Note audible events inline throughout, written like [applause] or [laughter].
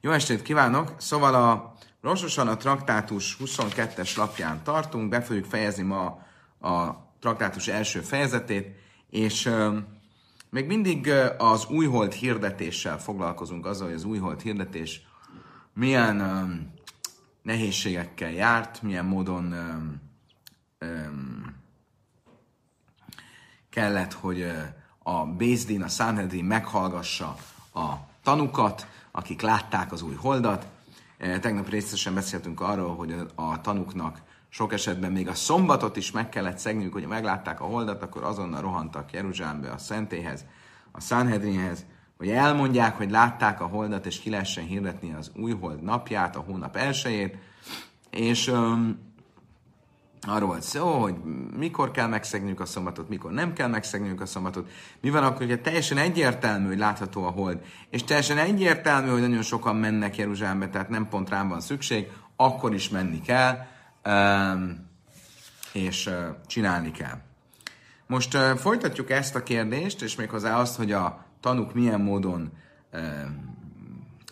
Jó estét kívánok! Szóval a Rososan a traktátus 22-es lapján tartunk, be fogjuk fejezni ma a traktátus első fejezetét, és még mindig az újhold hirdetéssel foglalkozunk, azzal, hogy az újhold hirdetés milyen nehézségekkel járt, milyen módon kellett, hogy a Bézdin, a Sanhedrin meghallgassa a tanukat, akik látták az új holdat. Eh, tegnap részesen beszéltünk arról, hogy a tanuknak sok esetben még a szombatot is meg kellett szegniük, hogy meglátták a holdat, akkor azonnal rohantak Jeruzsálembe a szentéhez, a Sanhedrinhez, hogy elmondják, hogy látták a holdat, és ki lehessen hirdetni az új hold napját, a hónap elsőjét, és um, arról volt szó, hogy mikor kell megszegniük a szombatot, mikor nem kell megszegniük a szombatot. Mi van akkor, hogyha teljesen egyértelmű, hogy látható a hold, és teljesen egyértelmű, hogy nagyon sokan mennek Jeruzsálembe, tehát nem pont rám van szükség, akkor is menni kell, és csinálni kell. Most folytatjuk ezt a kérdést, és méghozzá azt, hogy a tanuk milyen módon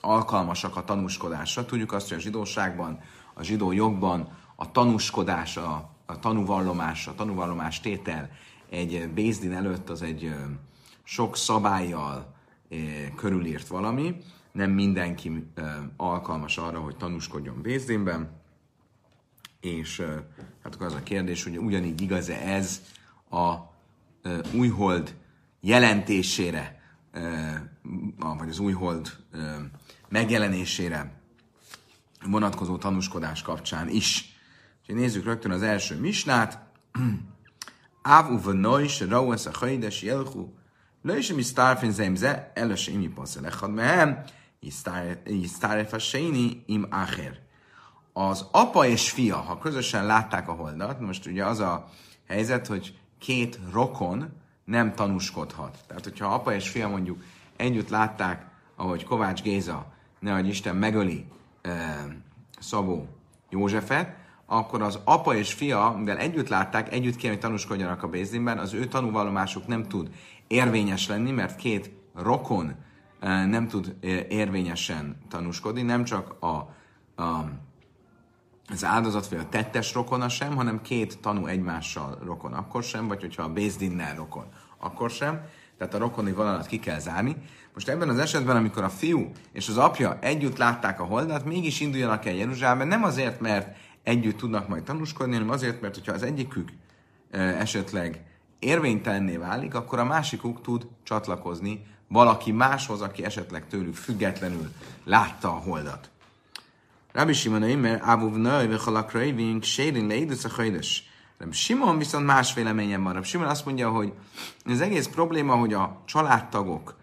alkalmasak a tanúskodásra. Tudjuk azt, hogy a zsidóságban, a zsidó jogban a tanúskodás, a, a tanúvallomás, a tanúvallomás tétel egy Bézdin előtt az egy sok szabályjal körülírt valami, nem mindenki alkalmas arra, hogy tanúskodjon Bézdinben, és hát akkor az a kérdés, hogy ugyanígy igaz-e ez a újhold jelentésére, vagy az újhold megjelenésére vonatkozó tanúskodás kapcsán is. Úgyhogy nézzük rögtön az első misnát. [clears throat] Áv uva noj, se rauesz a hajdes jelhu, is mi sztárfin zemze, el se imi passzal echad mehem, isztáref a seini im acher. Az apa és fia, ha közösen látták a holdat, most ugye az a helyzet, hogy két rokon nem tanúskodhat. Tehát, hogyha apa és fia mondjuk együtt látták, ahogy Kovács Géza, nehogy Isten megöli eh, Szabó Józsefet, akkor az apa és fia, mivel együtt látták, együtt kéne, hogy tanúskodjanak a Bézdinben, az ő tanúvallomásuk nem tud érvényes lenni, mert két rokon eh, nem tud eh, érvényesen tanúskodni, nem csak a, a, az áldozat vagy a tettes rokona sem, hanem két tanú egymással rokon akkor sem, vagy hogyha a Bézdinnel rokon akkor sem. Tehát a rokoni vonalat ki kell zárni. Most ebben az esetben, amikor a fiú és az apja együtt látták a holdat, mégis induljanak el Jeruzsálembe, nem azért, mert együtt tudnak majd tanúskodni, hanem azért, mert hogyha az egyikük esetleg érvénytelenné válik, akkor a másikuk tud csatlakozni valaki máshoz, aki esetleg tőlük függetlenül látta a holdat. Rabbi Simon Eimer, Avuv Nöj, Vechalak Röjvink, Sérin Leidus a Hajdes. Simon viszont más véleményem van. Rabbi Simon azt mondja, hogy az egész probléma, hogy a családtagok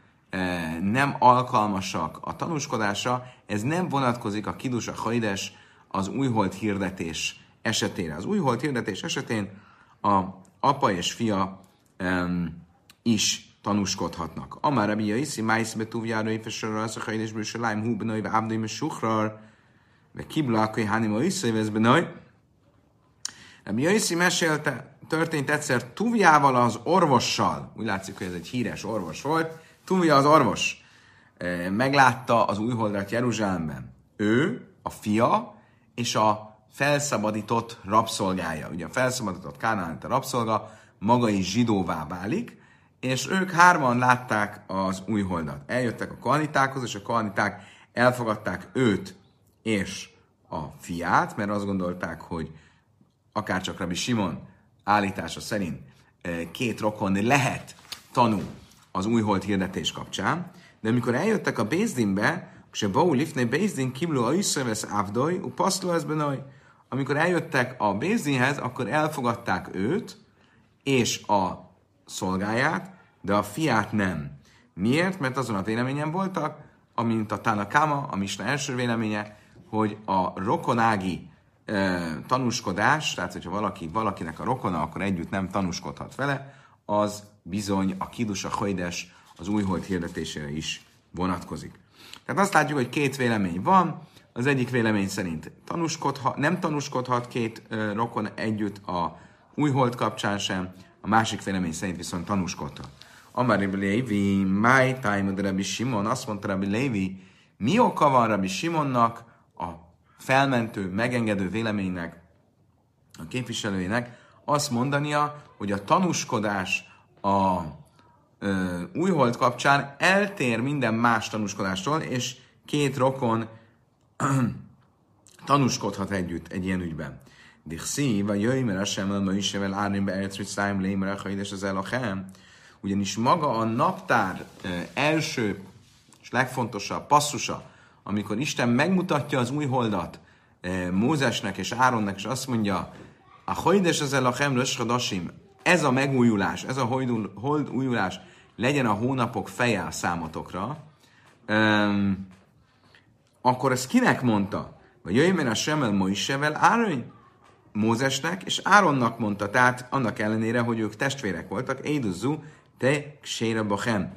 nem alkalmasak a tanúskodásra, ez nem vonatkozik a kidus a hajdes az újhold hirdetés esetére. Az újhold hirdetés esetén a apa és fia um, is tanúskodhatnak. Amár a bia iszi, májsz betúvjára, ifesarra, az a hajdes bősöláim, hú benaj, ábdaim és suhrar, ve kibla, akkor hánima iszi, vesz benaj. Rabbi Jaiszi mesélte, történt egyszer Tuvjával az orvossal, úgy látszik, hogy ez egy híres orvos volt, Tuvja az orvos meglátta az újholdat Jeruzsálemben. Ő, a fia és a felszabadított rabszolgája. Ugye a felszabadított Kánánit a rabszolga maga is zsidóvá válik, és ők hárman látták az újholdat. Eljöttek a koanitákhoz, és a koaniták elfogadták őt és a fiát, mert azt gondolták, hogy akárcsak Rabbi Simon állítása szerint két rokon lehet tanú az újhold hirdetés kapcsán, de amikor eljöttek a Bézdinbe, se bau lifne Bézdin kimlu a iszövesz ávdoj, u paszló ez benaj. Amikor eljöttek a Bézdinhez, akkor elfogadták őt és a szolgáját, de a fiát nem. Miért? Mert azon a véleményen voltak, amint a Tanakama, a Misna első véleménye, hogy a rokonági e, tanúskodás, tehát hogyha valaki valakinek a rokona, akkor együtt nem tanúskodhat vele, az bizony a kidus, a hajdes, az újhold hirdetésére is vonatkozik. Tehát azt látjuk, hogy két vélemény van, az egyik vélemény szerint tanúskodhat, nem tanúskodhat két uh, rokon együtt a újhold kapcsán sem, a másik vélemény szerint viszont tanúskodhat. Rabbi Lévi, my time, Rabbi Simon, azt mondta Rabbi Lévi, Mi oka van Rabbi Simonnak, a felmentő, megengedő véleménynek, a képviselőjének azt mondania, hogy a tanúskodás a ö, újhold kapcsán eltér minden más tanúskodástól, és két rokon [clears throat] tanúskodhat együtt egy ilyen ügyben. Dixi, vagy jöjj, mert sem elma is evel árnim be elcrit szájm lémre, ha édes az elachem. Ugyanis maga a naptár első és legfontosabb passzusa, amikor Isten megmutatja az új holdat Mózesnek és Áronnak, és azt mondja, a hojdes az elachem röshadasim, ez a megújulás, ez a hold újulás legyen a hónapok feje a számotokra, um, akkor ezt kinek mondta? Vagy jöjjön mert a Semel Moisevel Áron Mózesnek, és Áronnak mondta, tehát annak ellenére, hogy ők testvérek voltak, Éduzzu, te Ksére Bachem.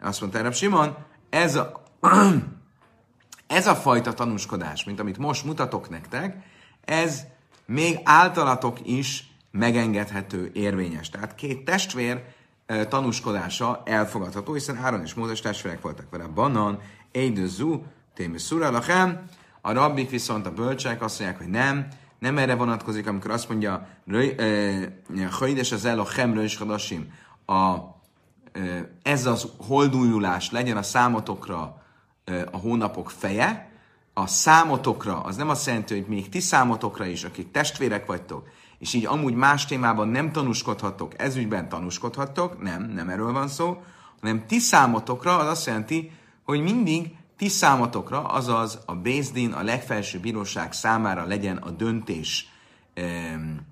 Azt mondta erre Simon, ez a, [clears throat] ez a fajta tanúskodás, mint amit most mutatok nektek, ez még általatok is megengedhető, érvényes. Tehát két testvér tanúskodása elfogadható, hiszen Áron és Mózes testvérek voltak vele. Banan, Eidőzú, Témi Lachem. A rabbik viszont a bölcsek azt mondják, hogy nem, nem erre vonatkozik, amikor azt mondja, Hajdes az el a Chemről és Hadasim, a, ez az holdújulás legyen a számotokra a hónapok feje, a számotokra, az nem azt jelenti, hogy még ti számotokra is, akik testvérek vagytok, és így amúgy más témában nem tanúskodhattok, ezügyben tanúskodhattok, nem, nem erről van szó, hanem ti számotokra az azt jelenti, hogy mindig ti számotokra, azaz a Bézdin, a legfelső bíróság számára legyen a döntés um,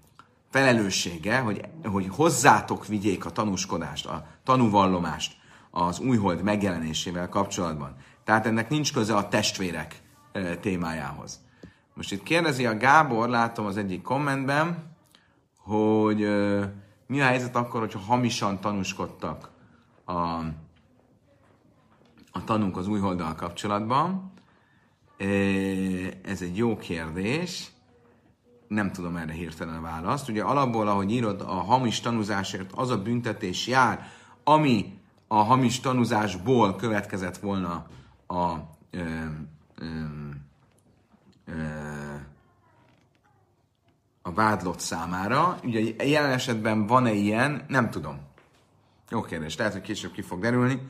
felelőssége, hogy, hogy hozzátok vigyék a tanúskodást, a tanúvallomást az újhold megjelenésével kapcsolatban. Tehát ennek nincs köze a testvérek e, témájához. Most itt kérdezi a Gábor, látom az egyik kommentben, hogy mi a helyzet akkor, hogyha hamisan tanúskodtak a, a tanunk az újholdal kapcsolatban. Ez egy jó kérdés. Nem tudom erre hirtelen a választ. Ugye alapból, ahogy írod, a hamis tanúzásért az a büntetés jár, ami a hamis tanúzásból következett volna a ö, ö, ö, a vádlott számára. Ugye jelen esetben van-e ilyen? Nem tudom. Jó kérdés, lehet, hogy később ki fog derülni.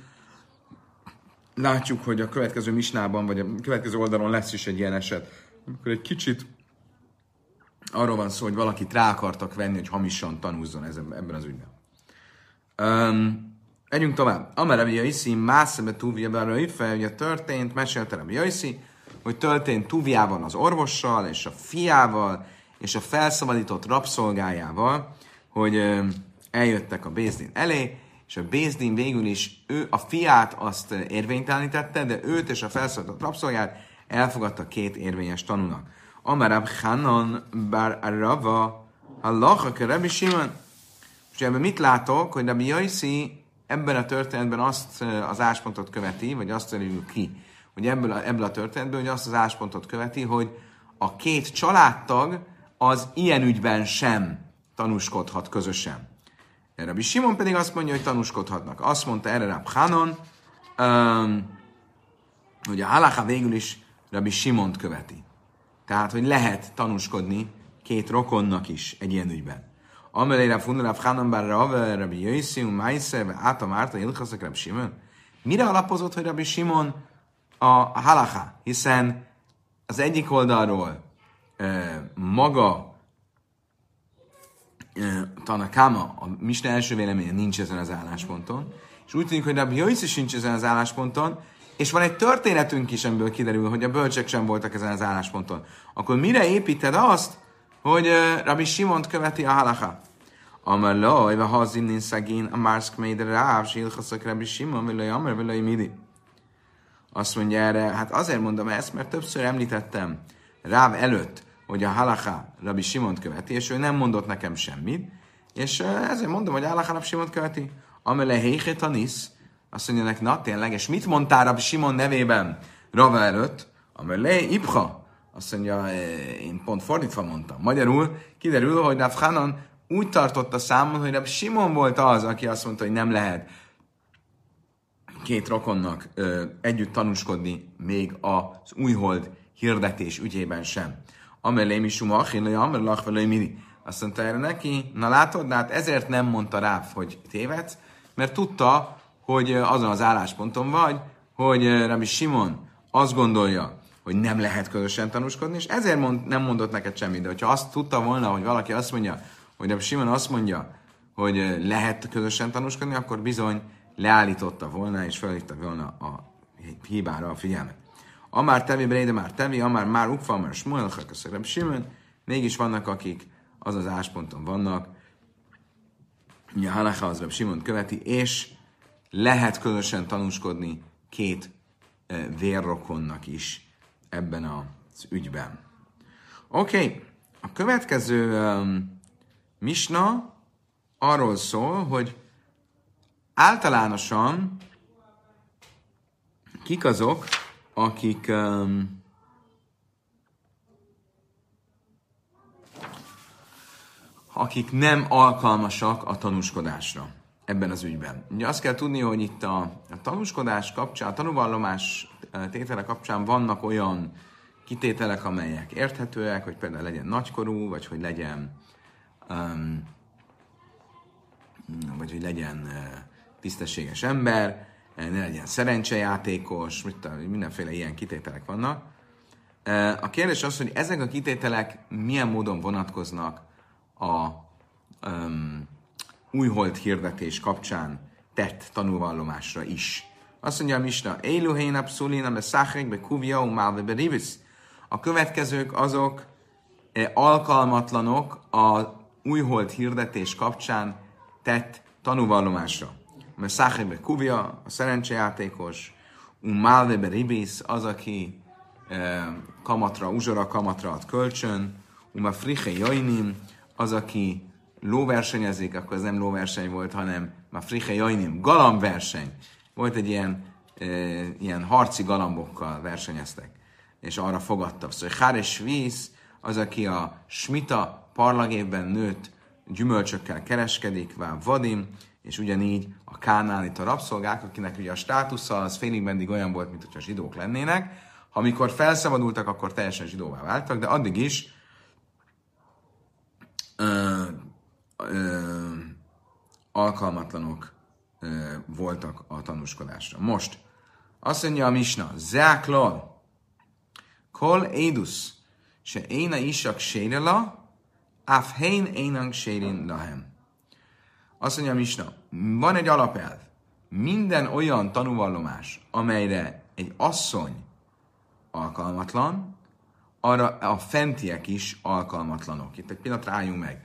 Látjuk, hogy a következő misnában, vagy a következő oldalon lesz is egy ilyen eset. Amikor egy kicsit arról van szó, hogy valakit rá akartak venni, hogy hamisan tanúzzon ebben az ügyben. Um, Együnk tovább. Amara Jaiszi, Mászebe Tuvia Baraife, ugye történt, mesélte Rabbi Jaiszi, hogy történt Tuviában az orvossal és a fiával, és a felszabadított rabszolgájával, hogy eljöttek a Bézdin elé, és a Bézdin végül is ő a fiát azt érvénytelenítette, de őt és a felszabadított rabszolgát elfogadta két érvényes tanúnak. Amarab Hanan bar Rava Halacha Rabbi Simon. És ebben mit látok, hogy Rabbi Jaisi ebben a történetben azt az áspontot követi, vagy azt terüljük ki, hogy ebből a, ebből a történetből, hogy azt az áspontot követi, hogy a két családtag az ilyen ügyben sem tanúskodhat közösen. Rabbi Simon pedig azt mondja, hogy tanúskodhatnak. Azt mondta erre Rab Hanon, um, hogy a halacha végül is Rabbi Simont követi. Tehát, hogy lehet tanúskodni két rokonnak is egy ilyen ügyben. Amelé Rab Hunor Rab Hanon bár Rave, Rabbi Jöjszium, Maise, Áta Márta, Ilchaszak Rab Simon. Mire alapozott, hogy Rabbi Simon a halacha? Hiszen az egyik oldalról maga Tanakama, a Misten első véleménye nincs ezen az állásponton, és úgy tűnik, hogy Rabbi Jöjsz is nincs ezen az állásponton, és van egy történetünk is, amiből kiderül, hogy a bölcsek sem voltak ezen az állásponton. Akkor mire építed azt, hogy Rabbi Simont követi a halacha? Amar lo, eva hazin nin szagin, a márszk meide ráv, silchaszak Rabbi Simon, vilaj amar, vilaj midi. Azt mondja erre, hát azért mondom ezt, mert többször említettem Ráv előtt, hogy a halacha Rabbi Simont követi, és ő nem mondott nekem semmit, és ezért mondom, hogy halacha Rabbi Simont követi. Amele héhe tanisz, azt mondja neki, na tényleg, és mit mondtál Rabbi Simon nevében Rava előtt? Amele ibha, azt mondja, én pont fordítva mondtam. Magyarul kiderül, hogy Rav Hanan úgy tartotta számon, hogy Rabbi Simon volt az, aki azt mondta, hogy nem lehet két rokonnak ö, együtt tanúskodni még az újhold hirdetés ügyében sem. Amelé mi suma achillai, amelé mini. Azt mondta erre neki, na látod, hát ezért nem mondta rá, hogy tévedsz, mert tudta, hogy azon az állásponton vagy, hogy Rabbi Simon azt gondolja, hogy nem lehet közösen tanúskodni, és ezért mond, nem mondott neked semmit. De hogyha azt tudta volna, hogy valaki azt mondja, hogy Rabbi Simon azt mondja, hogy lehet közösen tanúskodni, akkor bizony leállította volna, és felhívta volna a hibára a figyelmet. Amár tevi, Bréde már tevi, amár már ukfa, már smuel, Rabbi Simon, mégis vannak, akik az az ásponton vannak, ugye Halacha az Simon követi, és lehet közösen tanúskodni két vérrokonnak is ebben az ügyben. Oké, okay. a következő um, misna arról szól, hogy általánosan kik azok, akik um, akik nem alkalmasak a tanúskodásra ebben az ügyben. Ugye azt kell tudni, hogy itt a, a tanúskodás kapcsán, a tanúvallomás eh, tétele kapcsán vannak olyan kitételek, amelyek érthetőek, hogy például legyen nagykorú, vagy hogy legyen um, vagy hogy legyen uh, tisztességes ember, ne legyen szerencsejátékos, mindenféle ilyen kitételek vannak. Uh, a kérdés az, hogy ezek a kitételek milyen módon vonatkoznak a um, újhold hirdetés kapcsán tett tanúvallomásra is. Azt mondja a Misna, Éluhéna pszulina be száhek be kuvia umálve be rivisz. A következők azok e, alkalmatlanok a újhold hirdetés kapcsán tett tanúvallomásra. Mert száhek be kuvia, a szerencsejátékos, umálve be rivisz, az, aki e, kamatra, uzsora kamatra ad kölcsön, uma friche jajnim, az, aki lóversenyezik, akkor ez nem lóverseny volt, hanem már friche jajnim, galambverseny. Volt egy ilyen, e, ilyen harci galambokkal versenyeztek, és arra fogadtak. Szóval Háres Víz, az, aki a smita parlagévben nőtt gyümölcsökkel kereskedik, vá vadim, és ugyanígy a kánál itt a rabszolgák, akinek ugye a státusza az félig meddig olyan volt, mint hogyha zsidók lennének. Amikor felszabadultak, akkor teljesen zsidóvá váltak, de addig is ö, alkalmatlanok ö, voltak a tanúskodásra. Most azt mondja a Misna, Zeáklal, Kol édus, se éna isak sérela, áf hein énang sérin lahem. Azt mondja a Misna, van egy alapelv. Minden olyan tanúvallomás, amelyre egy asszony alkalmatlan, arra a fentiek is alkalmatlanok. Itt egy pillanat álljunk meg.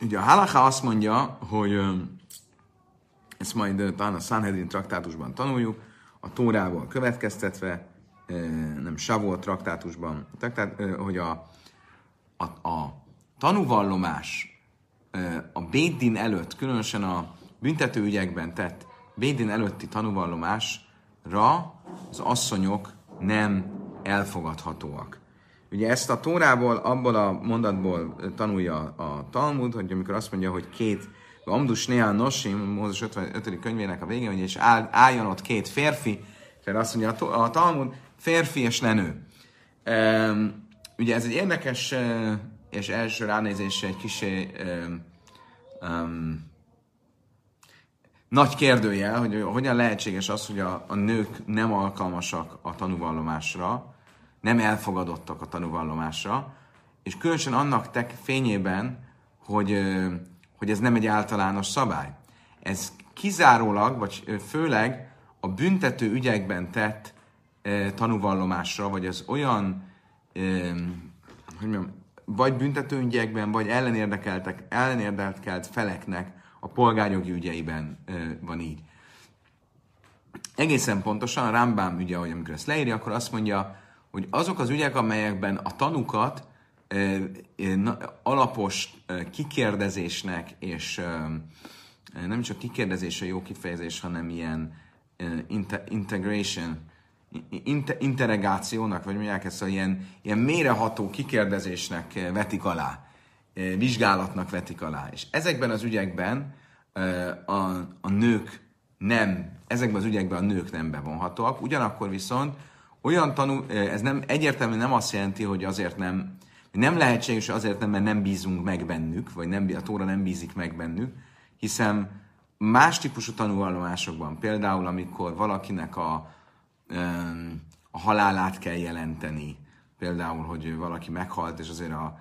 Ugye a Halacha azt mondja, hogy ezt majd talán a Sanhedrin traktátusban tanuljuk, a Tórából következtetve, nem Savol traktátusban, traktát, hogy a, a, a tanúvallomás a Bédin előtt, különösen a büntetőügyekben tett Bédin előtti tanúvallomásra az asszonyok nem elfogadhatóak. Ugye ezt a Tórából, abból a mondatból tanulja a Talmud, hogy amikor azt mondja, hogy két Amdus Neal Nosim, Mózes 55. könyvének a végén, hogy és áll, álljon ott két férfi, tehát azt mondja a, Talmud, férfi és lenő. Ugye ez egy érdekes és első ránézésre egy kis um, nagy kérdőjel, hogy hogyan lehetséges az, hogy a, a nők nem alkalmasak a tanúvallomásra, nem elfogadottak a tanúvallomásra, és különösen annak tek fényében, hogy, hogy ez nem egy általános szabály. Ez kizárólag, vagy főleg a büntető ügyekben tett tanúvallomásra, vagy az olyan, hogy mondjam, vagy büntető ügyekben, vagy ellenérdekeltek, ellenérdekelt feleknek a polgárjogi ügyeiben van így. Egészen pontosan a Rambám ügye, hogy amikor ezt leírja, akkor azt mondja, hogy azok az ügyek, amelyekben a tanukat alapos kikérdezésnek, és nem csak kikérdezés a jó kifejezés, hanem ilyen integration, interregációnak, vagy mondják ezt, hogy ilyen, ilyen méreható kikérdezésnek vetik alá, vizsgálatnak vetik alá. És ezekben az ügyekben a, a nők nem, ezekben az ügyekben a nők nem bevonhatóak, ugyanakkor viszont olyan tanú, ez nem egyértelműen nem azt jelenti, hogy azért nem, nem lehetséges azért nem, mert nem bízunk meg bennük, vagy nem, a Tóra nem bízik meg bennük, hiszen más típusú tanúvallomásokban, például amikor valakinek a, a halálát kell jelenteni, például, hogy valaki meghalt, és azért a,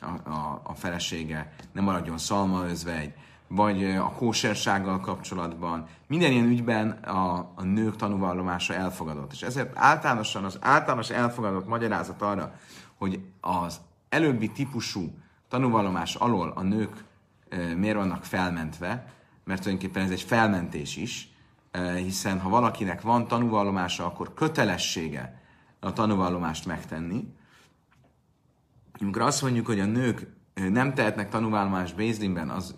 a, a, a felesége nem maradjon szalmaözvegy, vagy a kósersággal kapcsolatban. Minden ilyen ügyben a, a nők tanúvallomása elfogadott. És ezért általánosan az általános elfogadott magyarázat arra, hogy az előbbi típusú tanúvallomás alól a nők e, miért vannak felmentve, mert tulajdonképpen ez egy felmentés is, hiszen ha valakinek van tanúvallomása, akkor kötelessége a tanúvallomást megtenni. Amikor azt mondjuk, hogy a nők nem tehetnek tanúvallomást Bézlinben, az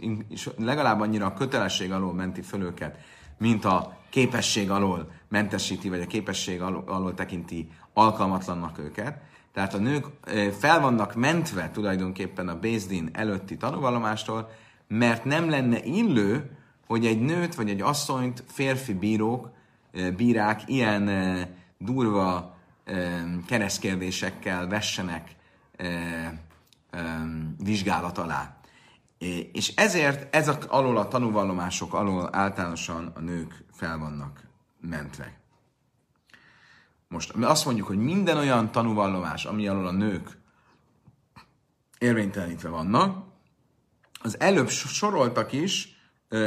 legalább annyira a kötelesség alól menti föl őket, mint a képesség alól mentesíti, vagy a képesség alól, alól tekinti alkalmatlannak őket. Tehát a nők fel vannak mentve tulajdonképpen a Bézdin előtti tanúvallomástól, mert nem lenne illő, hogy egy nőt vagy egy asszonyt férfi bírók, bírák ilyen durva keresztkérdésekkel vessenek vizsgálat alá. És ezért ez a, alól a tanúvallomások alól általánosan a nők fel vannak mentve. Most mi azt mondjuk, hogy minden olyan tanúvallomás, ami alól a nők érvénytelenítve vannak, az előbb soroltak is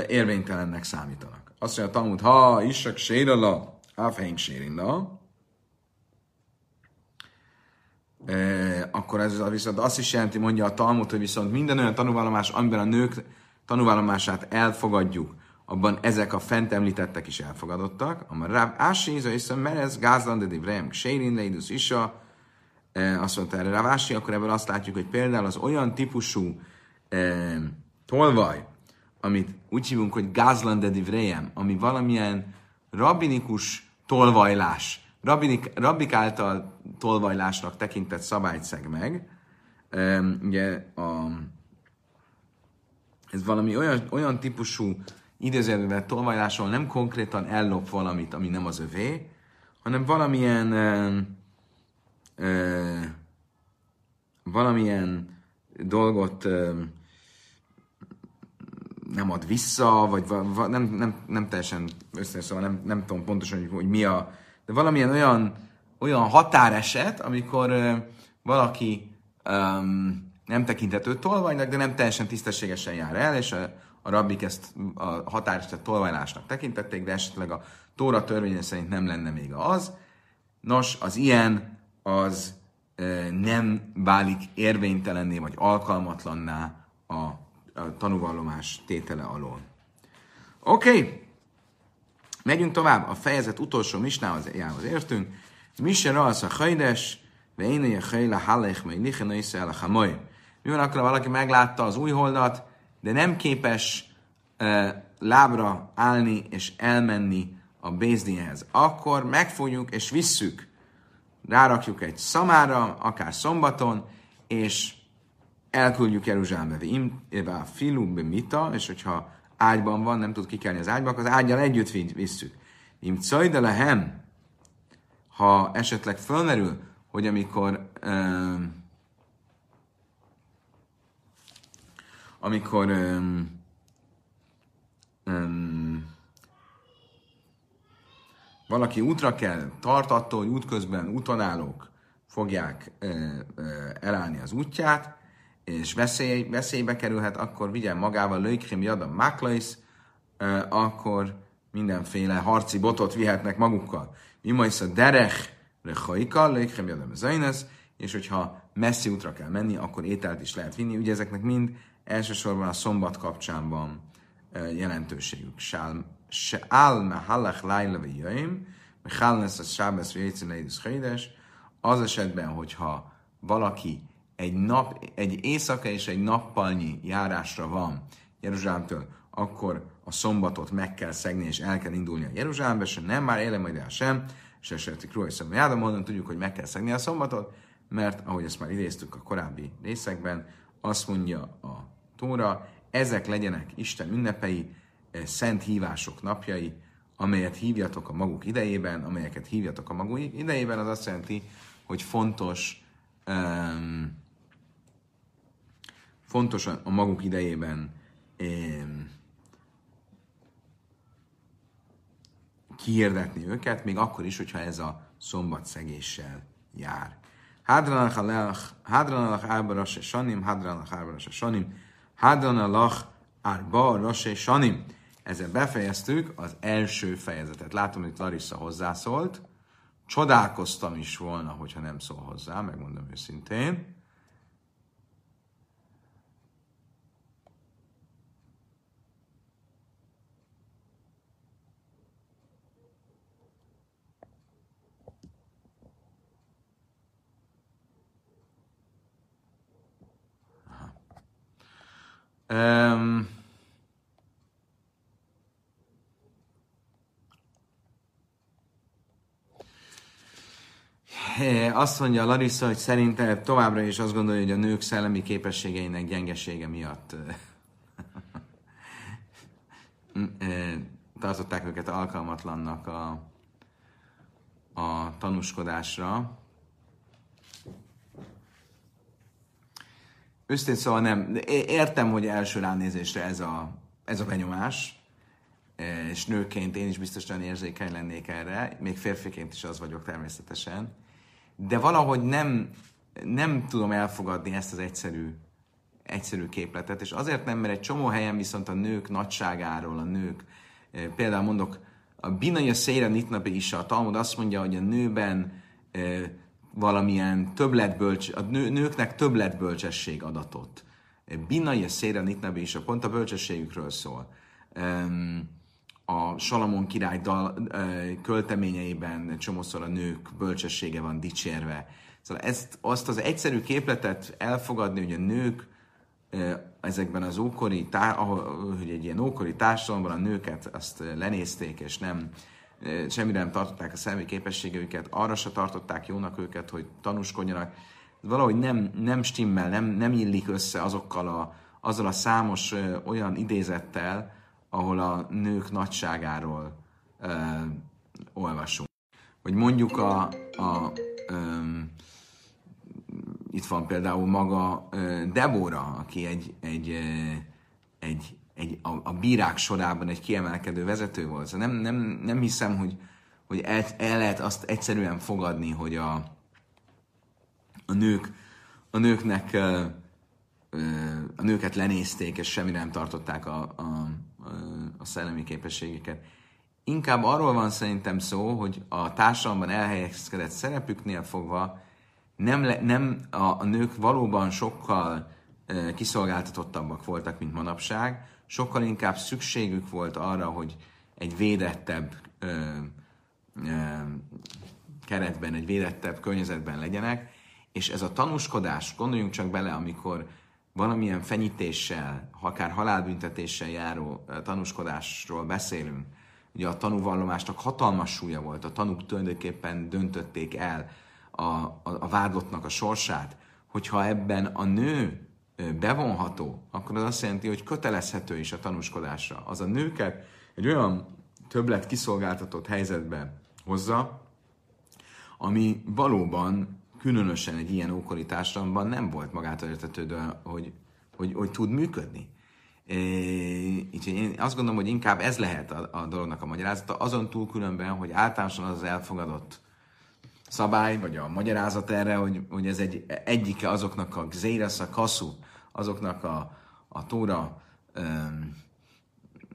érvénytelennek számítanak. Azt mondja a tanút, ha isak sérala, áfeink sérinda, akkor ez viszont azt is jelenti, mondja a Talmud, hogy viszont minden olyan tanúvallomás, amiben a nők tanúvallomását elfogadjuk, abban ezek a fent említettek is elfogadottak. A Ráv Ási, Iza Merez, Gázland, de Vrem, Sérin, Leidus Isa, azt mondta erre Ráv Ási, akkor ebből azt látjuk, hogy például az olyan típusú eh, amit úgy hívunk, hogy Divrejem, ami valamilyen rabinikus tolvajlás, rabbinik, rabbik által tolvajlásnak tekintett szabályt szeg meg. Ugye a, ez valami olyan, olyan típusú idézőjelben tolvajlásról nem konkrétan ellop valamit, ami nem az övé, hanem valamilyen ö, ö, valamilyen dolgot ö, nem ad vissza, vagy va, va, nem, nem, nem teljesen össze, szóval nem, nem tudom pontosan, hogy, hogy mi a, de valamilyen olyan, olyan határeset, amikor uh, valaki um, nem tekintető tolvajnak, de nem teljesen tisztességesen jár el, és a, a rabbik ezt a határeset tolvajlásnak tekintették, de esetleg a Tóra törvénye szerint nem lenne még az. Nos, az ilyen az uh, nem válik érvénytelenné vagy alkalmatlanná a, a tanúvallomás tétele alól. Oké, okay. Megyünk tovább, a fejezet utolsó misnához értünk. Mise rajsz a hajdes, ve én a hajla halech, mely lichen a hamoly. Mi van akkor, valaki meglátta az új holdat, de nem képes uh, lábra állni és elmenni a Bézdinhez. Akkor megfogjuk és visszük, rárakjuk egy szamára, akár szombaton, és elküldjük Jeruzsálembe. Im, a filu mita, és hogyha ágyban van, nem tud kikelni az ágyba, akkor az ágyjal együtt visszük. Im de lehem, ha esetleg fölmerül, hogy amikor um, amikor um, um, valaki útra kell, tart attól, hogy útközben útonállók fogják uh, uh, elállni az útját, és veszély, veszélybe kerülhet, akkor vigyen magával löjkrim jada maklais, akkor mindenféle harci botot vihetnek magukkal. Mi majd a derech rechaika, löjkrim jada zainesz, és hogyha messzi útra kell menni, akkor ételt is lehet vinni. Ugye ezeknek mind elsősorban a szombat kapcsán van jelentőségük. Se áll me hallach lájla ve jöjjön, me hálnesz a sábesz ve az esetben, hogyha valaki egy, nap, egy éjszaka és egy nappalnyi járásra van Jeruzsálemtől, akkor a szombatot meg kell szegni, és el kell indulni a Jeruzsálembe, se nem már élem majd el sem, se esetik róla, hiszem, jádom, honnan tudjuk, hogy meg kell szegni a szombatot, mert ahogy ezt már idéztük a korábbi részekben, azt mondja a Tóra, ezek legyenek Isten ünnepei, szent hívások napjai, amelyet hívjatok a maguk idejében, amelyeket hívjatok a maguk idejében, az azt jelenti, hogy fontos, um, fontos a maguk idejében kihirdetni őket, még akkor is, hogyha ez a szegéssel jár. Hadranalach árba rase sanim, hadranalach árba rase sanim, hadranalach árba rase sanim. Ezzel befejeztük az első fejezetet. Látom, hogy Larissa hozzászólt. Csodálkoztam is volna, hogyha nem szól hozzá, megmondom őszintén. Um, azt mondja Larissa, hogy szerinte továbbra is azt gondolja, hogy a nők szellemi képességeinek gyengesége miatt [laughs] tartották őket alkalmatlannak a, a tanúskodásra. Őszintén szóval nem. Értem, hogy első ránézésre ez a, ez a benyomás, és nőként én is biztosan érzékeny lennék erre, még férfiként is az vagyok természetesen, de valahogy nem, nem tudom elfogadni ezt az egyszerű, egyszerű képletet, és azért nem, mert egy csomó helyen viszont a nők nagyságáról, a nők, például mondok, a Binaja Széra Nitnapi is a Talmud azt mondja, hogy a nőben valamilyen többletbölcs, a nő, nőknek többletbölcsesség adatot. Binaja Széra Nitnabi is a pont a bölcsességükről szól. A Salamon király dal, költeményeiben csomószor a nők bölcsessége van dicsérve. Szóval ezt, azt az egyszerű képletet elfogadni, hogy a nők ezekben az ókori, tá, hogy egy ilyen ókori társadalomban a nőket azt lenézték, és nem semmire nem tartották a szellemi képességeiket, arra se tartották jónak őket, hogy tanúskodjanak. Valahogy nem, nem stimmel, nem, nem illik össze azokkal a, azzal a számos ö, olyan idézettel, ahol a nők nagyságáról ö, olvasunk. Vagy mondjuk a, a ö, itt van például maga Debora, aki egy, egy, ö, egy egy, a, a bírák sorában egy kiemelkedő vezető volt. Szóval nem, nem, nem hiszem, hogy, hogy el, el lehet azt egyszerűen fogadni, hogy a, a nők a nőknek a nőket lenézték, és semmire nem tartották a, a, a szellemi képességeket. Inkább arról van szerintem szó, hogy a társadalomban elhelyezkedett szerepüknél fogva nem, le, nem a, a nők valóban sokkal kiszolgáltatottabbak voltak, mint manapság, sokkal inkább szükségük volt arra, hogy egy védettebb ö, ö, keretben, egy védettebb környezetben legyenek, és ez a tanúskodás, gondoljunk csak bele, amikor valamilyen fenyítéssel, akár halálbüntetéssel járó tanúskodásról beszélünk, ugye a tanúvallomásnak hatalmas súlya volt, a tanúk tulajdonképpen döntötték el a, a, a vádlottnak a sorsát, hogyha ebben a nő bevonható, akkor az azt jelenti, hogy kötelezhető is a tanúskodásra. Az a nőket egy olyan többlet kiszolgáltatott helyzetbe hozza, ami valóban különösen egy ilyen ókori társadalomban nem volt magától értetődő, hogy, hogy, hogy tud működni. Úgyhogy én azt gondolom, hogy inkább ez lehet a, a dolognak a magyarázata, azon túl különben, hogy általánosan az, az elfogadott szabály, vagy a magyarázat erre, hogy, hogy ez egy, egyike azoknak a gzérasz, a azoknak a, a tóra um,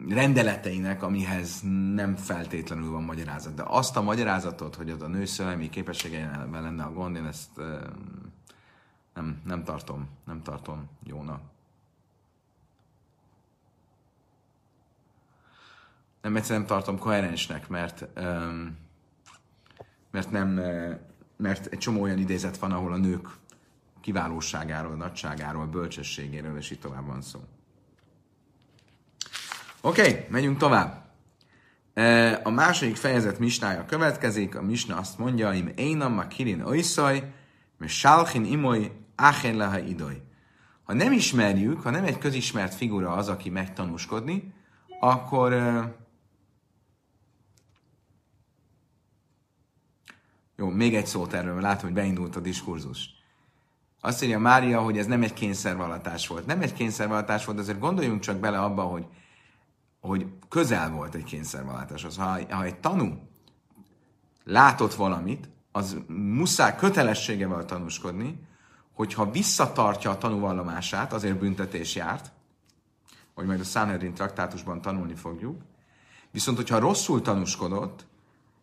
rendeleteinek, amihez nem feltétlenül van magyarázat. De azt a magyarázatot, hogy az a nő szellemi képességeivel lenne a gond, én ezt um, nem, nem tartom, nem tartom jónak. Nem egyszerűen nem tartom koherensnek, mert um, mert nem, mert egy csomó olyan idézet van, ahol a nők kiválóságáról, nagyságáról, bölcsességéről, és így tovább van szó. Oké, okay, megyünk tovább. A második fejezet misnája következik. A misna azt mondja, im énam ma kirin oiszaj, mert sálchin imoly áhen leha idoly. Ha nem ismerjük, ha nem egy közismert figura az, aki megtanúskodni, akkor jó, még egy szót erről, látom, hogy beindult a diskurzus. Azt írja Mária, hogy ez nem egy kényszervallatás volt. Nem egy kényszervallatás volt, azért gondoljunk csak bele abba, hogy, hogy közel volt egy kényszervallatás. Az, ha, ha egy tanú látott valamit, az muszáj kötelessége tanúskodni, hogyha visszatartja a tanúvallomását, azért büntetés járt, hogy majd a Sanhedrin traktátusban tanulni fogjuk. Viszont, hogyha rosszul tanúskodott,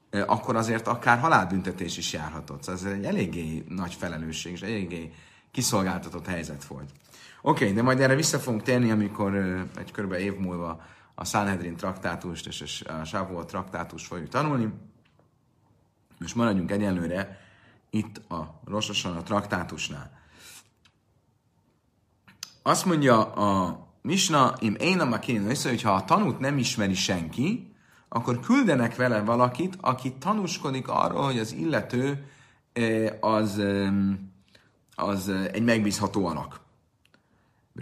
eh, akkor azért akár halálbüntetés is járhatott. Szóval ez egy eléggé nagy felelősség, és eléggé kiszolgáltatott helyzet volt. Oké, okay, de majd erre vissza fogunk térni, amikor egy körülbelül év múlva a Sanhedrin traktátust és a Sávó traktátust fogjuk tanulni. Most maradjunk egyenlőre itt a Rososan a traktátusnál. Azt mondja a Misna, im én a össze, hogy ha a tanút nem ismeri senki, akkor küldenek vele valakit, aki tanúskodik arról, hogy az illető az, az egy megbízható alak.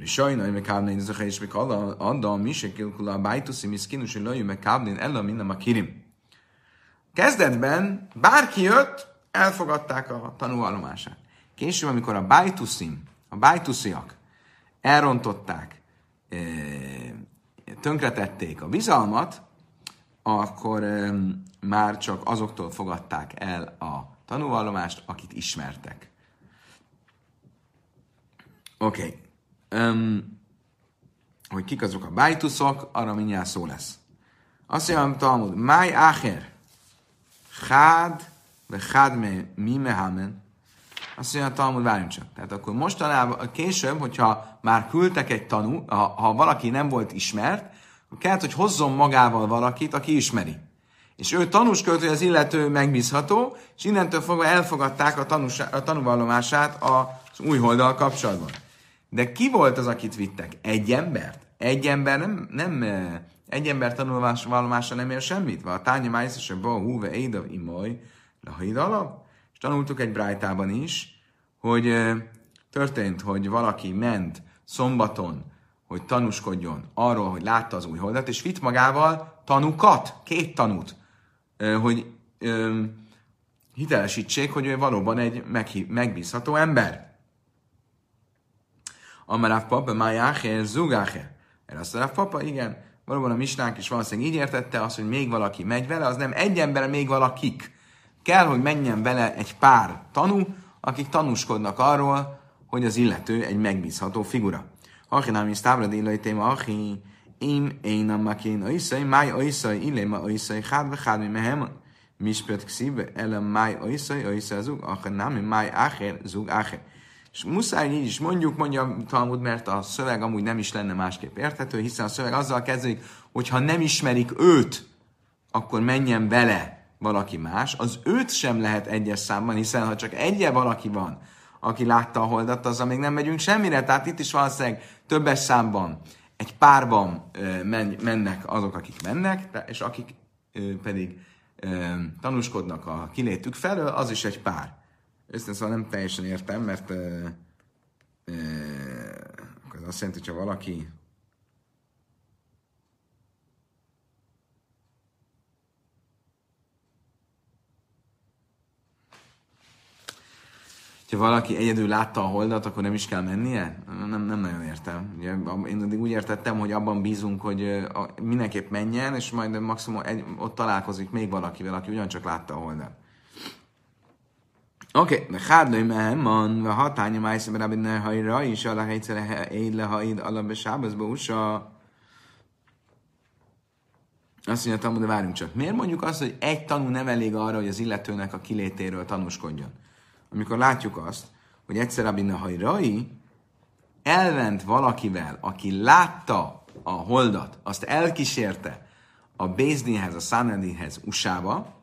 Sajnálj meg kábnén, ez a és meg adda misekilkula a bájtuszi miszkinus, lőjünk meg kábnén, ella minden a kirim. Kezdetben bárki jött, elfogadták a tanúvallomását. Később, amikor a bájtuszim, a bájtusziak elrontották, tönkretették a bizalmat, akkor már csak azoktól fogadták el a tanúvallomást, akit ismertek. Oké. Okay. Um, hogy kik azok a bájtuszok, arra mindjárt szó lesz. Azt mondja, Talmud, máj áher, chád, ve chád me, mi mehamen, azt mondja, Talmud, várjunk csak. Tehát akkor mostanában, később, hogyha már küldtek egy tanú, ha, ha valaki nem volt ismert, akkor kellett, hogy hozzon magával valakit, aki ismeri. És ő tanúskölt, hogy az illető megbízható, és innentől fogva elfogadták a, tanús, a tanúvallomását az új holdal kapcsolatban. De ki volt az, akit vittek? Egy embert? Egy ember nem, nem egy ember tanulvallomása nem ér semmit? A tánya májsz, a húve édav imaj, lahid alap? És tanultuk egy brájtában is, hogy történt, hogy valaki ment szombaton, hogy tanúskodjon arról, hogy látta az új holdat, és vitt magával tanukat, két tanút, hogy hitelesítsék, hogy ő valóban egy megbízható ember. Amaráv papa, májácher, zugácher. Erre azt mondja, papa, igen, valóban a misnánk is valószínűleg így értette azt, hogy még valaki megy vele, az nem egy ember, még valakik. Kell, hogy menjen vele egy pár tanú, akik tanúskodnak arról, hogy az illető egy megbízható figura. Aki nem is tábra délai téma, aki én én a makén oiszai, máj oiszai, illéma oiszai, hád ve hád mi mehem, mispet kszíve, ele máj oiszai, oiszai zug, akár nem, máj áher, zug áher. És muszáj így is mondjuk, mondja Talmud, mert a szöveg amúgy nem is lenne másképp érthető, hiszen a szöveg azzal kezdődik, hogy ha nem ismerik őt, akkor menjen vele valaki más, az őt sem lehet egyes számban, hiszen ha csak egye valaki van, aki látta a holdat, azzal még nem megyünk semmire. Tehát itt is valószínűleg többes számban, egy párban mennek azok, akik mennek, és akik pedig tanúskodnak a kilétük felől, az is egy pár. Őszintén szóval nem teljesen értem, mert az azt jelenti, hogyha valaki ha valaki egyedül látta a holdat, akkor nem is kell mennie? Nem, nem nagyon értem. Ugye, én addig úgy értettem, hogy abban bízunk, hogy mindenképp menjen, és majd maximum egy, ott találkozik még valakivel, aki ugyancsak látta a holdat. Oké, a hatánya májszem rabbi ne hajra, is a lehelycere éd lehaid alapbe sábazba usa. Azt mondja, de várjunk csak. Miért mondjuk azt, hogy egy tanú nem elég arra, hogy az illetőnek a kilétéről tanúskodjon? amikor látjuk azt, hogy egyszer Rabbi Rai elment valakivel, aki látta a holdat, azt elkísérte a Bézdinhez, a Sanedinhez USA-ba,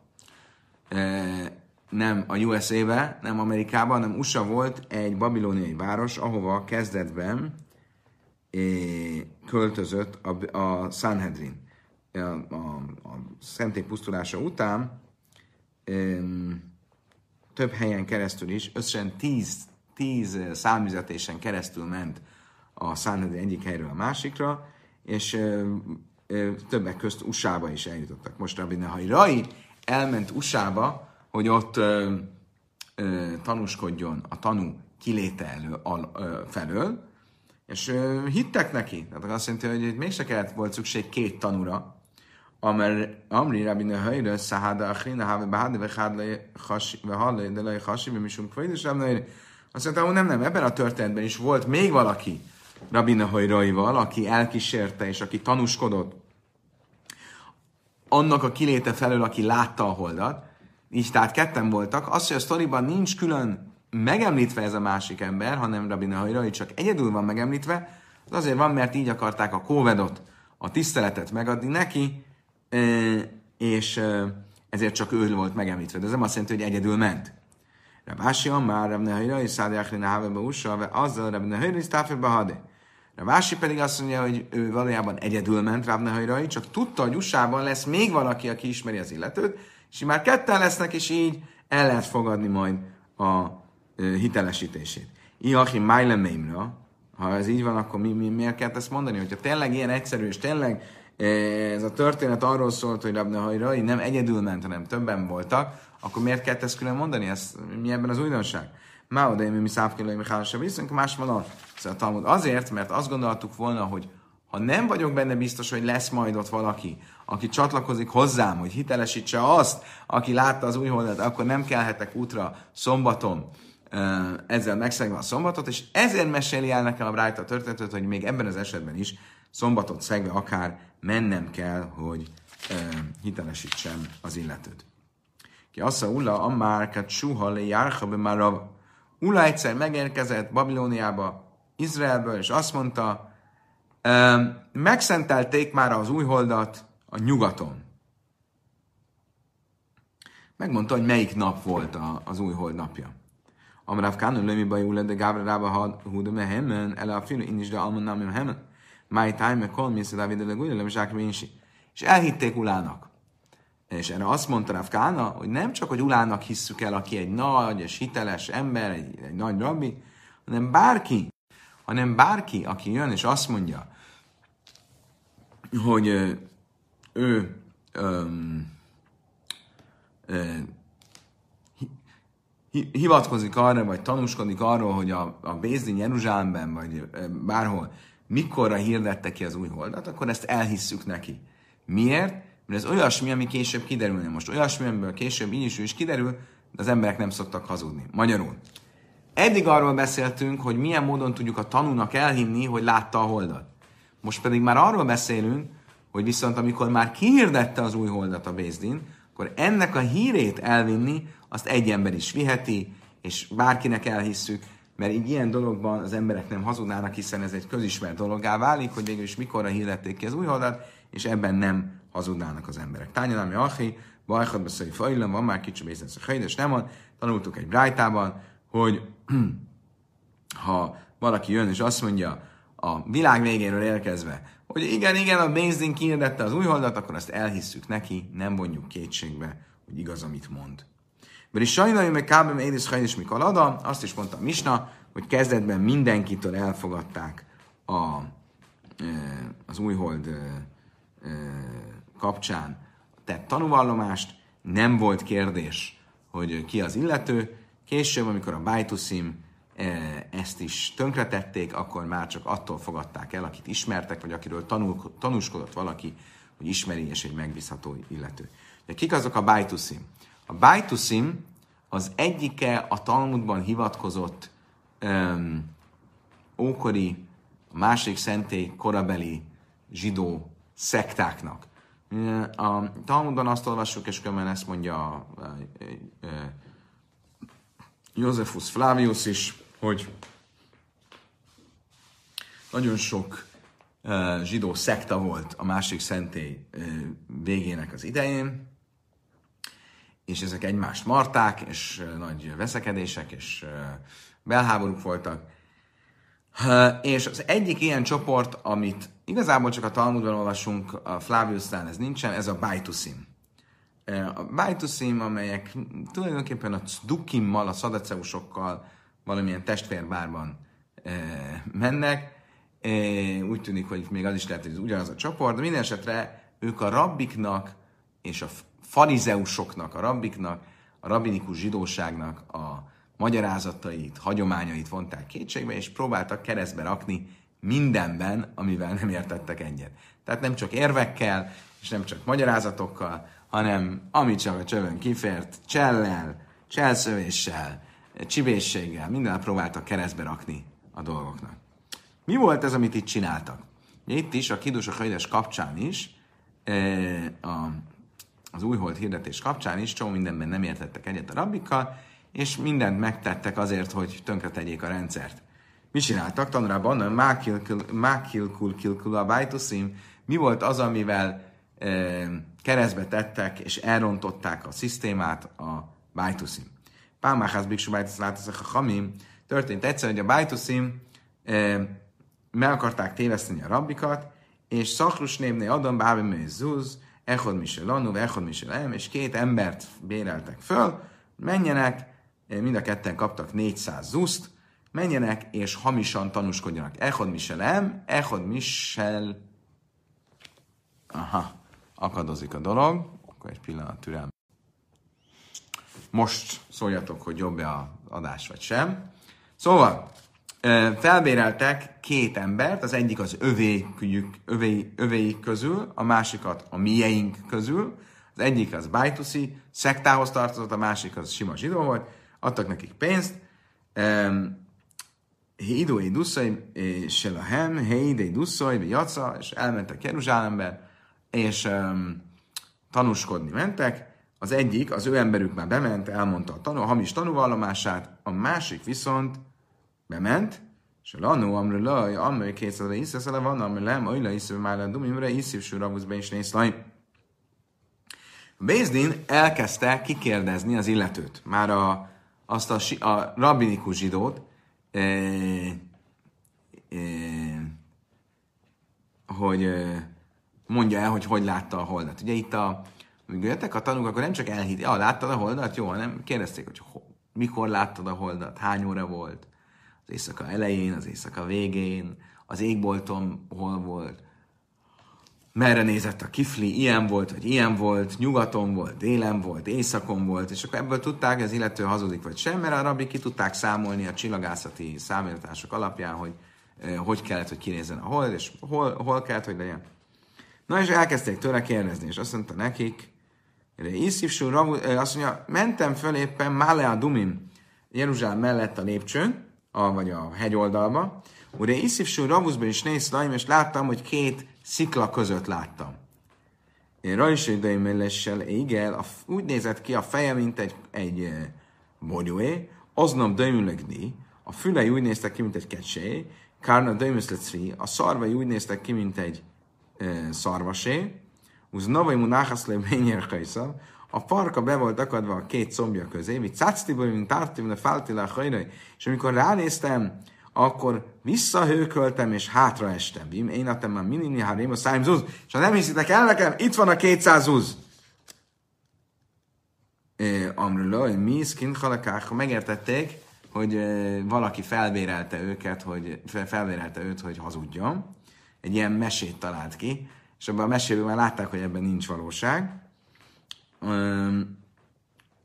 nem a USA-be, nem Amerikában, hanem USA volt egy babiloniai város, ahova kezdetben költözött a, a Sanhedrin. A, a, a szentély pusztulása után több helyen keresztül is, összesen tíz, tíz számüzetésen keresztül ment a Sanhedrin egyik helyről a másikra, és többek közt USA-ba is eljutottak. Most Rabbi Nehai Rai elment USA-ba, hogy ott ö, ö, tanúskodjon a tanú kiléte elő, al, ö, felől, és ö, hittek neki. Tehát azt jelenti, hogy itt mégse kellett volt szükség két tanúra, Amer Amri Rabbi Nehajra, Szahada Achrina, Have Bahade, Vehadle, de Lej Hasi, Misum Kvaidus, Rabbi Azt mondta, hogy nem, nem, ebben a történetben is volt még valaki Rabbi Nehajraival, aki elkísérte, és aki tanúskodott annak a kiléte felől, aki látta a holdat, így tehát ketten voltak. Az, hogy a sztoriban nincs külön megemlítve ez a másik ember, hanem Rabbi Nehajrai csak egyedül van megemlítve, az azért van, mert így akarták a kóvedot, a tiszteletet megadni neki, és ezért csak ő volt megemlítve. De ez nem azt jelenti, hogy egyedül ment. Rabási már Rabbi Nehajrai, Szádi Achlina Havebe Usa, azzal Rabbi Nehajrai, Sztáfel Hade. Ravási pedig azt mondja, hogy ő valójában egyedül ment Rábnehajrai, csak tudta, hogy usa lesz még valaki, aki ismeri az illetőt, és ketten lesznek, és így el lehet fogadni majd a hitelesítését. Iachim Májlemémra, ha ez így van, akkor mi, mi, miért kell ezt mondani? Hogyha tényleg ilyen egyszerű, és tényleg ez a történet arról szólt, hogy Rabnehajrai nem egyedül ment, hanem többen voltak, akkor miért kell ezt külön mondani? Ez, mi ebben az újdonság? Má oda mi szávkélői mi hálása viszont más van Szóval a Talmud azért, mert azt gondoltuk volna, hogy ha nem vagyok benne biztos, hogy lesz majd ott valaki, aki csatlakozik hozzám, hogy hitelesítse azt, aki látta az új holdat, akkor nem kelhetek útra szombaton, ezzel megszegve a szombatot, és ezért meséli el nekem a Brájta a történetet, hogy még ebben az esetben is szombatot szegve akár mennem kell, hogy hitelesítsem az illetőt. Ki azt a ulla, a márkat suha le járha be már Ula egyszer megérkezett Babilóniába, Izraelből, és azt mondta, megszentelték már az újholdat a nyugaton. Megmondta, hogy melyik nap volt az újhold napja. Amrav Kánun lömi baj ule, de Gábra rába húda me hemen, ele a filu in is de alman nem hemen. Máj táj me kol, mész a David le gújle, És elhitték Ulának. És erre azt mondta Rav Kána, hogy nem csak, hogy Ulának hisszük el, aki egy nagy és hiteles ember, egy, egy nagy rabbi, hanem bárki, hanem bárki, aki jön és azt mondja, hogy ő, ő um, hivatkozik arra, vagy tanúskodik arról, hogy a, a Bézdin Jeruzsálemben, vagy bárhol mikorra hirdette ki az új holdat, akkor ezt elhisszük neki. Miért? Mert ez olyasmi, ami később kiderülne. Most olyasmi, amiből később így is, is kiderül, de az emberek nem szoktak hazudni. Magyarul. Eddig arról beszéltünk, hogy milyen módon tudjuk a tanúnak elhinni, hogy látta a holdat. Most pedig már arról beszélünk, hogy viszont amikor már kihirdette az új holdat a Bézdin, akkor ennek a hírét elvinni, azt egy ember is viheti, és bárkinek elhisszük, mert így ilyen dologban az emberek nem hazudnának, hiszen ez egy közismert dologgá válik, hogy végül is mikorra hirdették ki az új holdat, és ebben nem hazudnának az emberek. Tányalámi Achi, Bajhat beszélj Fajlan, van már kicsi a és nem van. Tanultuk egy brájtában, hogy [clears throat] ha valaki jön és azt mondja a világ végéről érkezve, hogy igen, igen, a Bézdin kiirdette az új holdat, akkor azt elhisszük neki, nem vonjuk kétségbe, hogy igaz, amit mond. Mert is sajnálja meg kábem édis és mikor ada, azt is mondta Misna, hogy kezdetben mindenkitől elfogadták a, az újhold kapcsán tett tanúvallomást, nem volt kérdés, hogy ki az illető. Később, amikor a Bajtuszim ezt is tönkretették, akkor már csak attól fogadták el, akit ismertek, vagy akiről tanul, tanúskodott valaki, hogy ismeri és egy megbízható illető. De kik azok a Bajtuszim? A Bajtuszim az egyike a Talmudban hivatkozott um, ókori, a másik szentély korabeli zsidó szektáknak. A Talmudban azt olvassuk, és különben ezt mondja Józefus Flavius is, hogy nagyon sok zsidó szekta volt a másik szentély végének az idején, és ezek egymást marták, és nagy veszekedések, és belháborúk voltak. És az egyik ilyen csoport, amit igazából csak a Talmudban olvasunk, a Flaviusnál ez nincsen, ez a Bajtuszim. A Bajtuszim, amelyek tulajdonképpen a Cdukimmal, a szadaceusokkal valamilyen testvérbárban mennek, úgy tűnik, hogy még az is lehet, hogy ez ugyanaz a csoport, de minden esetre ők a rabbiknak és a farizeusoknak, a rabbiknak, a rabbinikus zsidóságnak a magyarázatait, hagyományait vonták kétségbe, és próbáltak keresztbe rakni mindenben, amivel nem értettek egyet. Tehát nem csak érvekkel, és nem csak magyarázatokkal, hanem amit csak a csövön kifért, csellel, cselszövéssel, csibészséggel, minden próbáltak keresztbe rakni a dolgoknak. Mi volt ez, amit itt csináltak? Itt is, a kidus a hajdes kapcsán is, e, az újhold hirdetés kapcsán is, csomó mindenben nem értettek egyet a rabbikkal, és mindent megtettek azért, hogy tönkretegyék a rendszert. Mi csináltak? Tanrában, mákilkul kilkul a bájtuszim. Mi volt az, amivel e, keresztbe tettek és elrontották a szisztémát, a bájtuszim. Pámáház biksu bájtusz látasz a hamim. Történt egyszer, hogy a bájtuszim e, meg akarták téveszteni a rabbikat, és Szakrus névné Adam Bábi Zuz, Echod Misel Anu, Echod Misel Em, és két embert béreltek föl, menjenek, mind a ketten kaptak 400 zuszt, menjenek és hamisan tanúskodjanak. Echod Misel Em, Echod Misel... Aha, akadozik a dolog, akkor egy pillanat türelm. Most szóljatok, hogy jobb-e a adás vagy sem. Szóval, felbéreltek két embert, az egyik az övékjük, övé, övéik közül, a másikat a mieink közül, az egyik az Bajtuszi, szektához tartozott, a másik az sima zsidó volt, adtak nekik pénzt, Hidói duszai, és a hem, Heidei duszai, Jaca, és elmentek Jeruzsálembe, és tanúskodni mentek. Az egyik, az ő emberük már bement, elmondta a, tanú, a hamis tanúvallomását, a másik viszont bement, és a lanó, amre laj, amely kétszedre iszeszele van, amre lem, ajla iszve már a dumimre, iszív suravuszbe is néz laj. A Bézdin elkezdte kikérdezni az illetőt. Már a, azt a, a rabinikus zsidót, e, e, hogy e, mondja el, hogy hogy látta a holdat. Ugye itt a, amikor jöttek a tanúk, akkor nem csak elhitt, ja, láttad a holdat? Jó, hanem kérdezték, hogy ho, mikor láttad a holdat, hány óra volt, az éjszaka elején, az éjszaka végén, az égbolton hol volt, merre nézett a kifli, ilyen volt, vagy ilyen volt, nyugaton volt, délen volt, éjszakon volt, és akkor ebből tudták, az illető hazudik vagy sem, mert a rabbi ki tudták számolni a csillagászati számítások alapján, hogy eh, hogy kellett, hogy kinézzen a hold, és hol, hol kellett, hogy legyen. Na és elkezdték tőle kérdezni, és azt mondta nekik, Iszivsú, eh, azt mondja, mentem föl éppen Málea Dumim, Jeruzsálem mellett a lépcsőn, a, vagy a hegyoldalba, Ure Iszivsú Ravuszban is néz laim, és láttam, hogy két szikla között láttam. Én rajsődeim mellessel égel, úgy nézett ki a feje, mint egy, egy bogyóé, aznap dömülegni, a fülei úgy néztek ki, mint egy kecsé, Kárna dömüszlecri, a szarvai úgy néztek ki, mint egy e, szarvasé, uz navai munáhaszlé ményer a farka be volt akadva a két szombja közé, mi cáctiból, mint tártim, de fáltilá hajrai, és amikor ránéztem, akkor visszahőköltem és hátraestem. Bim, én adtam már minini hárém a szájm zuz, és ha nem hiszitek el nekem, itt van a 200 zuz. Amrulaj, mi szkinhalakák, ha megértették, hogy valaki felvérelte őket, hogy felvérelte őt, hogy hazudjon. Egy ilyen mesét talált ki, és abban a mesében már látták, hogy ebben nincs valóság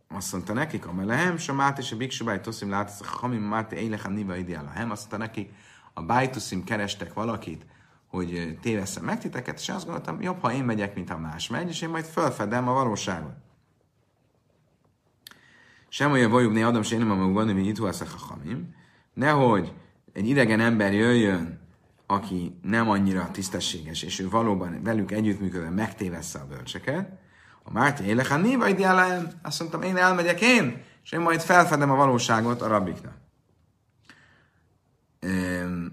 azt mondta nekik, a melehem, a mát és a biksu bájtuszim látsz, hamim máté élechem niva ideálahem, azt mondta nekik, a bájtuszim kerestek valakit, hogy téveszem meg titeket, és azt gondoltam, jobb, ha én megyek, mint ha más megy, és én majd felfedem a valóságot. Sem olyan vajubné adom, és én nem amúgy van, hogy itt a hamim. Nehogy egy idegen ember jöjjön, aki nem annyira tisztességes, és ő valóban velük együttműködve megtévessze a bölcseket, a Márti hát néva ideálem, azt mondtam, én elmegyek én, és én majd felfedem a valóságot a rabbiknak.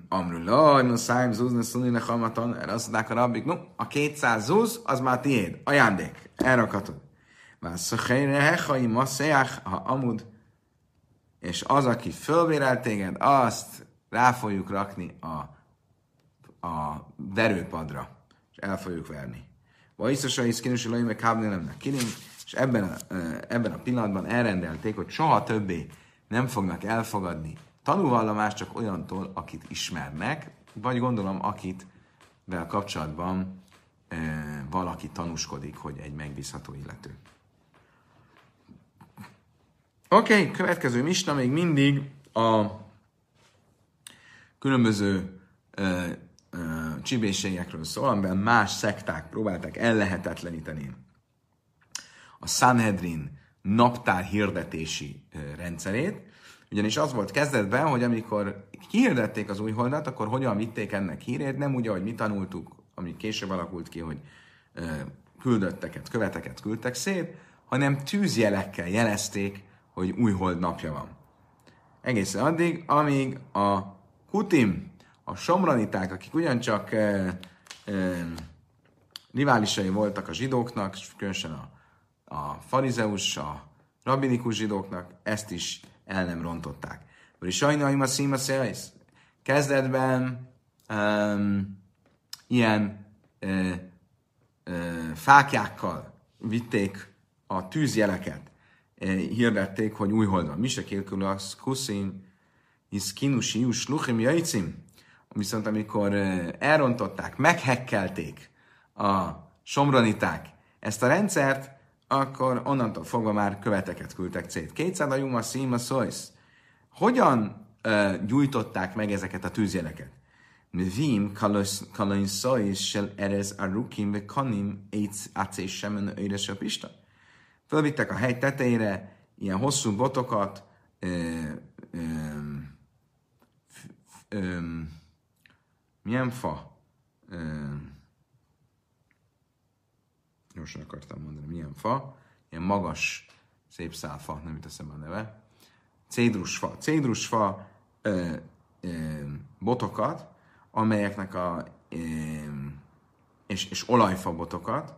Amrulaj, no szájm zúzni szunine hamaton, erre azt mondták a rabbik, no, a 200 zúz, az már tiéd, ajándék, elrakatod. Vászöhelyre hechai maszeach, ha amud, és az, aki fölvérel téged, azt rá fogjuk rakni a, a verőpadra, és el fogjuk verni. Vajszasa is kinus a meg kábnélemnek kirim, és ebben a, ebben a pillanatban elrendelték, hogy soha többé nem fognak elfogadni tanúvallomást csak olyantól, akit ismernek, vagy gondolom, akit vel kapcsolatban e, valaki tanúskodik, hogy egy megbízható illető. Oké, okay, következő misna még mindig a különböző e, csibészségekről szól, amiben más szekták próbálták ellehetetleníteni a Sanhedrin naptár hirdetési rendszerét, ugyanis az volt kezdetben, hogy amikor kihirdették az új holdat, akkor hogyan vitték ennek hírét, nem úgy, ahogy mi tanultuk, ami később alakult ki, hogy küldötteket, követeket küldtek szét, hanem tűzjelekkel jelezték, hogy új hold napja van. Egészen addig, amíg a kutim, a somraniták, akik ugyancsak e, e, riválisai voltak a zsidóknak, különösen a, a farizeus, a rabinikus zsidóknak, ezt is el nem rontották. Vagy sajnálom a szíma Kezdetben um, ilyen uh, uh, fákjákkal vitték a tűzjeleket, uh, hirdették, hogy új hold van. Mise kérkül az kuszin, hisz kinusi luchim jajcim. Viszont amikor elrontották, meghekkelték a somroniták ezt a rendszert, akkor onnantól fogva már követeket küldtek szét. Kétszer a Juma Szíma Szojsz. Hogyan uh, gyújtották meg ezeket a tűzjeleket? Mvim kalain szojsz sel erez a rukim ve kanim éjc acés semen öjres pista. Fölvittek a hegy tetejére ilyen hosszú botokat, ö, ö, ö, milyen fa? Gyorsan akartam mondani, milyen fa, ilyen magas, szép szálfa, nem jut eszembe a neve, cédrusfa. Cédrusfa ö, ö, botokat, amelyeknek a ö, és, és olajfa botokat,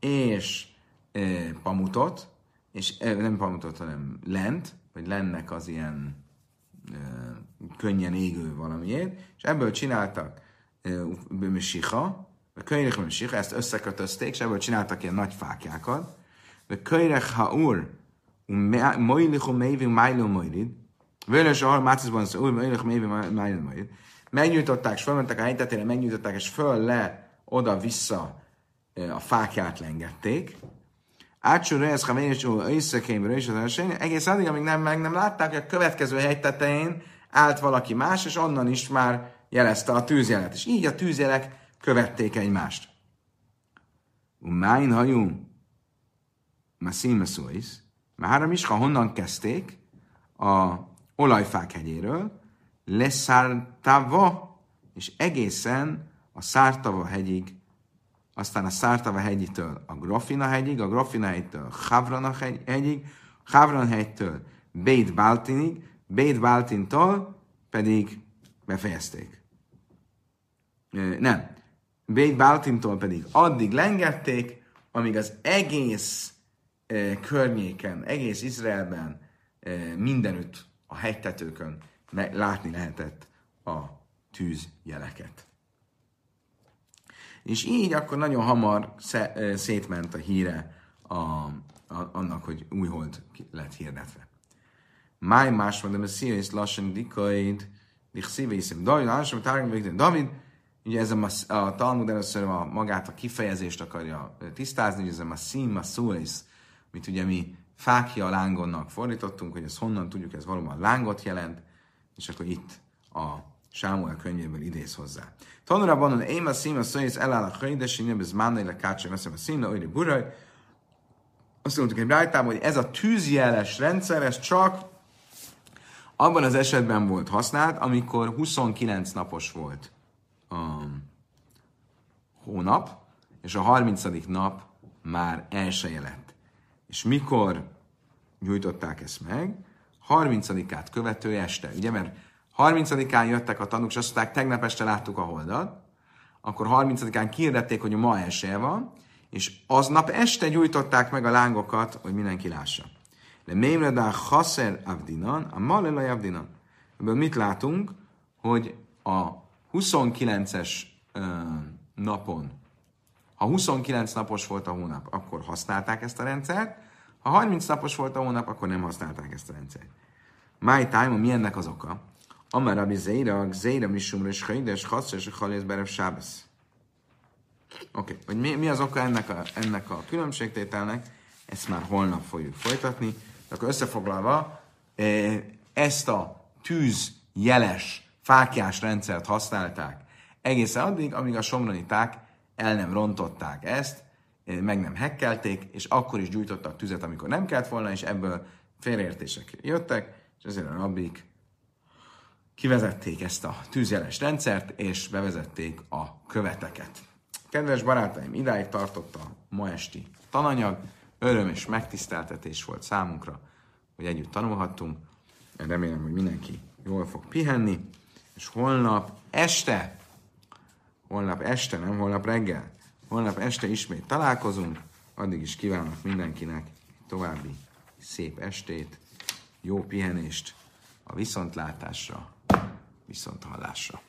és ö, pamutot, és ö, nem pamutot, hanem lent, vagy lennek az ilyen ö, könnyen égő valamiért, és ebből csináltak siha, a könyvek mensik, ezt összekötözték, és ebből csináltak ilyen nagy fákjákat. De könyvek haur, mojlichu mévi májló mojlid, Vőlös a mácizban az úr, mojlichu mévi májló mojlid. Megnyújtották, és fölmentek a helytetére, megnyújtották, és föl le, oda-vissza a fákját lengették. Átsúr ez, ha én is összekémről is az egész addig, amíg nem, meg nem látták, hogy a következő hegy tetején állt valaki más, és onnan is már jelezte a tűzjelet. És így a tűzjelek követték egymást. Máin hajú, Massim Mesuis, már is, ha honnan kezdték, a olajfák hegyéről, leszártava, és egészen a Szártava hegyig, aztán a Szártava hegyitől a Grafina hegyig, a Grafina hegytől Havrana hegyig, Havran hegytől Bét Baltinig, Bét Baltintól pedig befejezték. Nem, Bét Báltintól pedig addig lengették, amíg az egész környéken, egész Izraelben, mindenütt a hegytetőkön látni lehetett a tűzjeleket. És így akkor nagyon hamar szétment a híre a, a, annak, hogy új hold lett hirdetve. Máj más mondom, a szíve és lassan dikaid, dich szíve iszem. David, Ugye ez a, a Talmud először a, magát a kifejezést akarja tisztázni, hogy ez a a szóisz, amit ugye mi fákja lángonnak fordítottunk, hogy ez honnan tudjuk, ez valóban lángot jelent, és akkor itt a Sámuel könyvéből idéz hozzá. Tanulra van, hogy én a szín, a szóisz eláll a hajdes, én ez mánai le kácsai, veszem a szín, olyan buraj. Azt mondtuk egy rájtában, hogy ez a tűzjeles rendszer, ez csak abban az esetben volt használt, amikor 29 napos volt a hónap, és a 30. nap már elsője lett. És mikor nyújtották ezt meg? 30-át követő este. Ugye, mert 30-án jöttek a tanúk, és azt mondták, tegnap este láttuk a holdat, akkor 30-án kiirdették, hogy ma elsője van, és aznap este gyújtották meg a lángokat, hogy mindenki lássa. De Mémredá Hasser Avdinan, a Malelaj Avdinan. Ebből mit látunk? Hogy a 29-es napon, ha 29 napos volt a hónap, akkor használták ezt a rendszert, ha 30 napos volt a hónap, akkor nem használták ezt a rendszert. My time, mi ennek az oka? Amár Rabbi Zeira, Zeira Misumra és Haides, Hasz és Halész Berev Sábesz. Oké, okay. hogy mi, mi az oka ennek a, ennek a különbségtételnek, ezt már holnap fogjuk folytatni. Akkor összefoglalva, ezt a tűz jeles, fákjás rendszert használták egészen addig, amíg a somroniták el nem rontották ezt, meg nem hekkelték, és akkor is gyújtottak tüzet, amikor nem kellett volna, és ebből félreértések jöttek, és ezért a rabbik kivezették ezt a tűzjeles rendszert, és bevezették a követeket. Kedves barátaim, idáig tartott a ma esti tananyag. Öröm és megtiszteltetés volt számunkra, hogy együtt tanulhattunk. Remélem, hogy mindenki jól fog pihenni, és holnap este, holnap este, nem holnap reggel, holnap este ismét találkozunk, addig is kívánok mindenkinek további szép estét, jó pihenést, a viszontlátásra, viszonthallásra.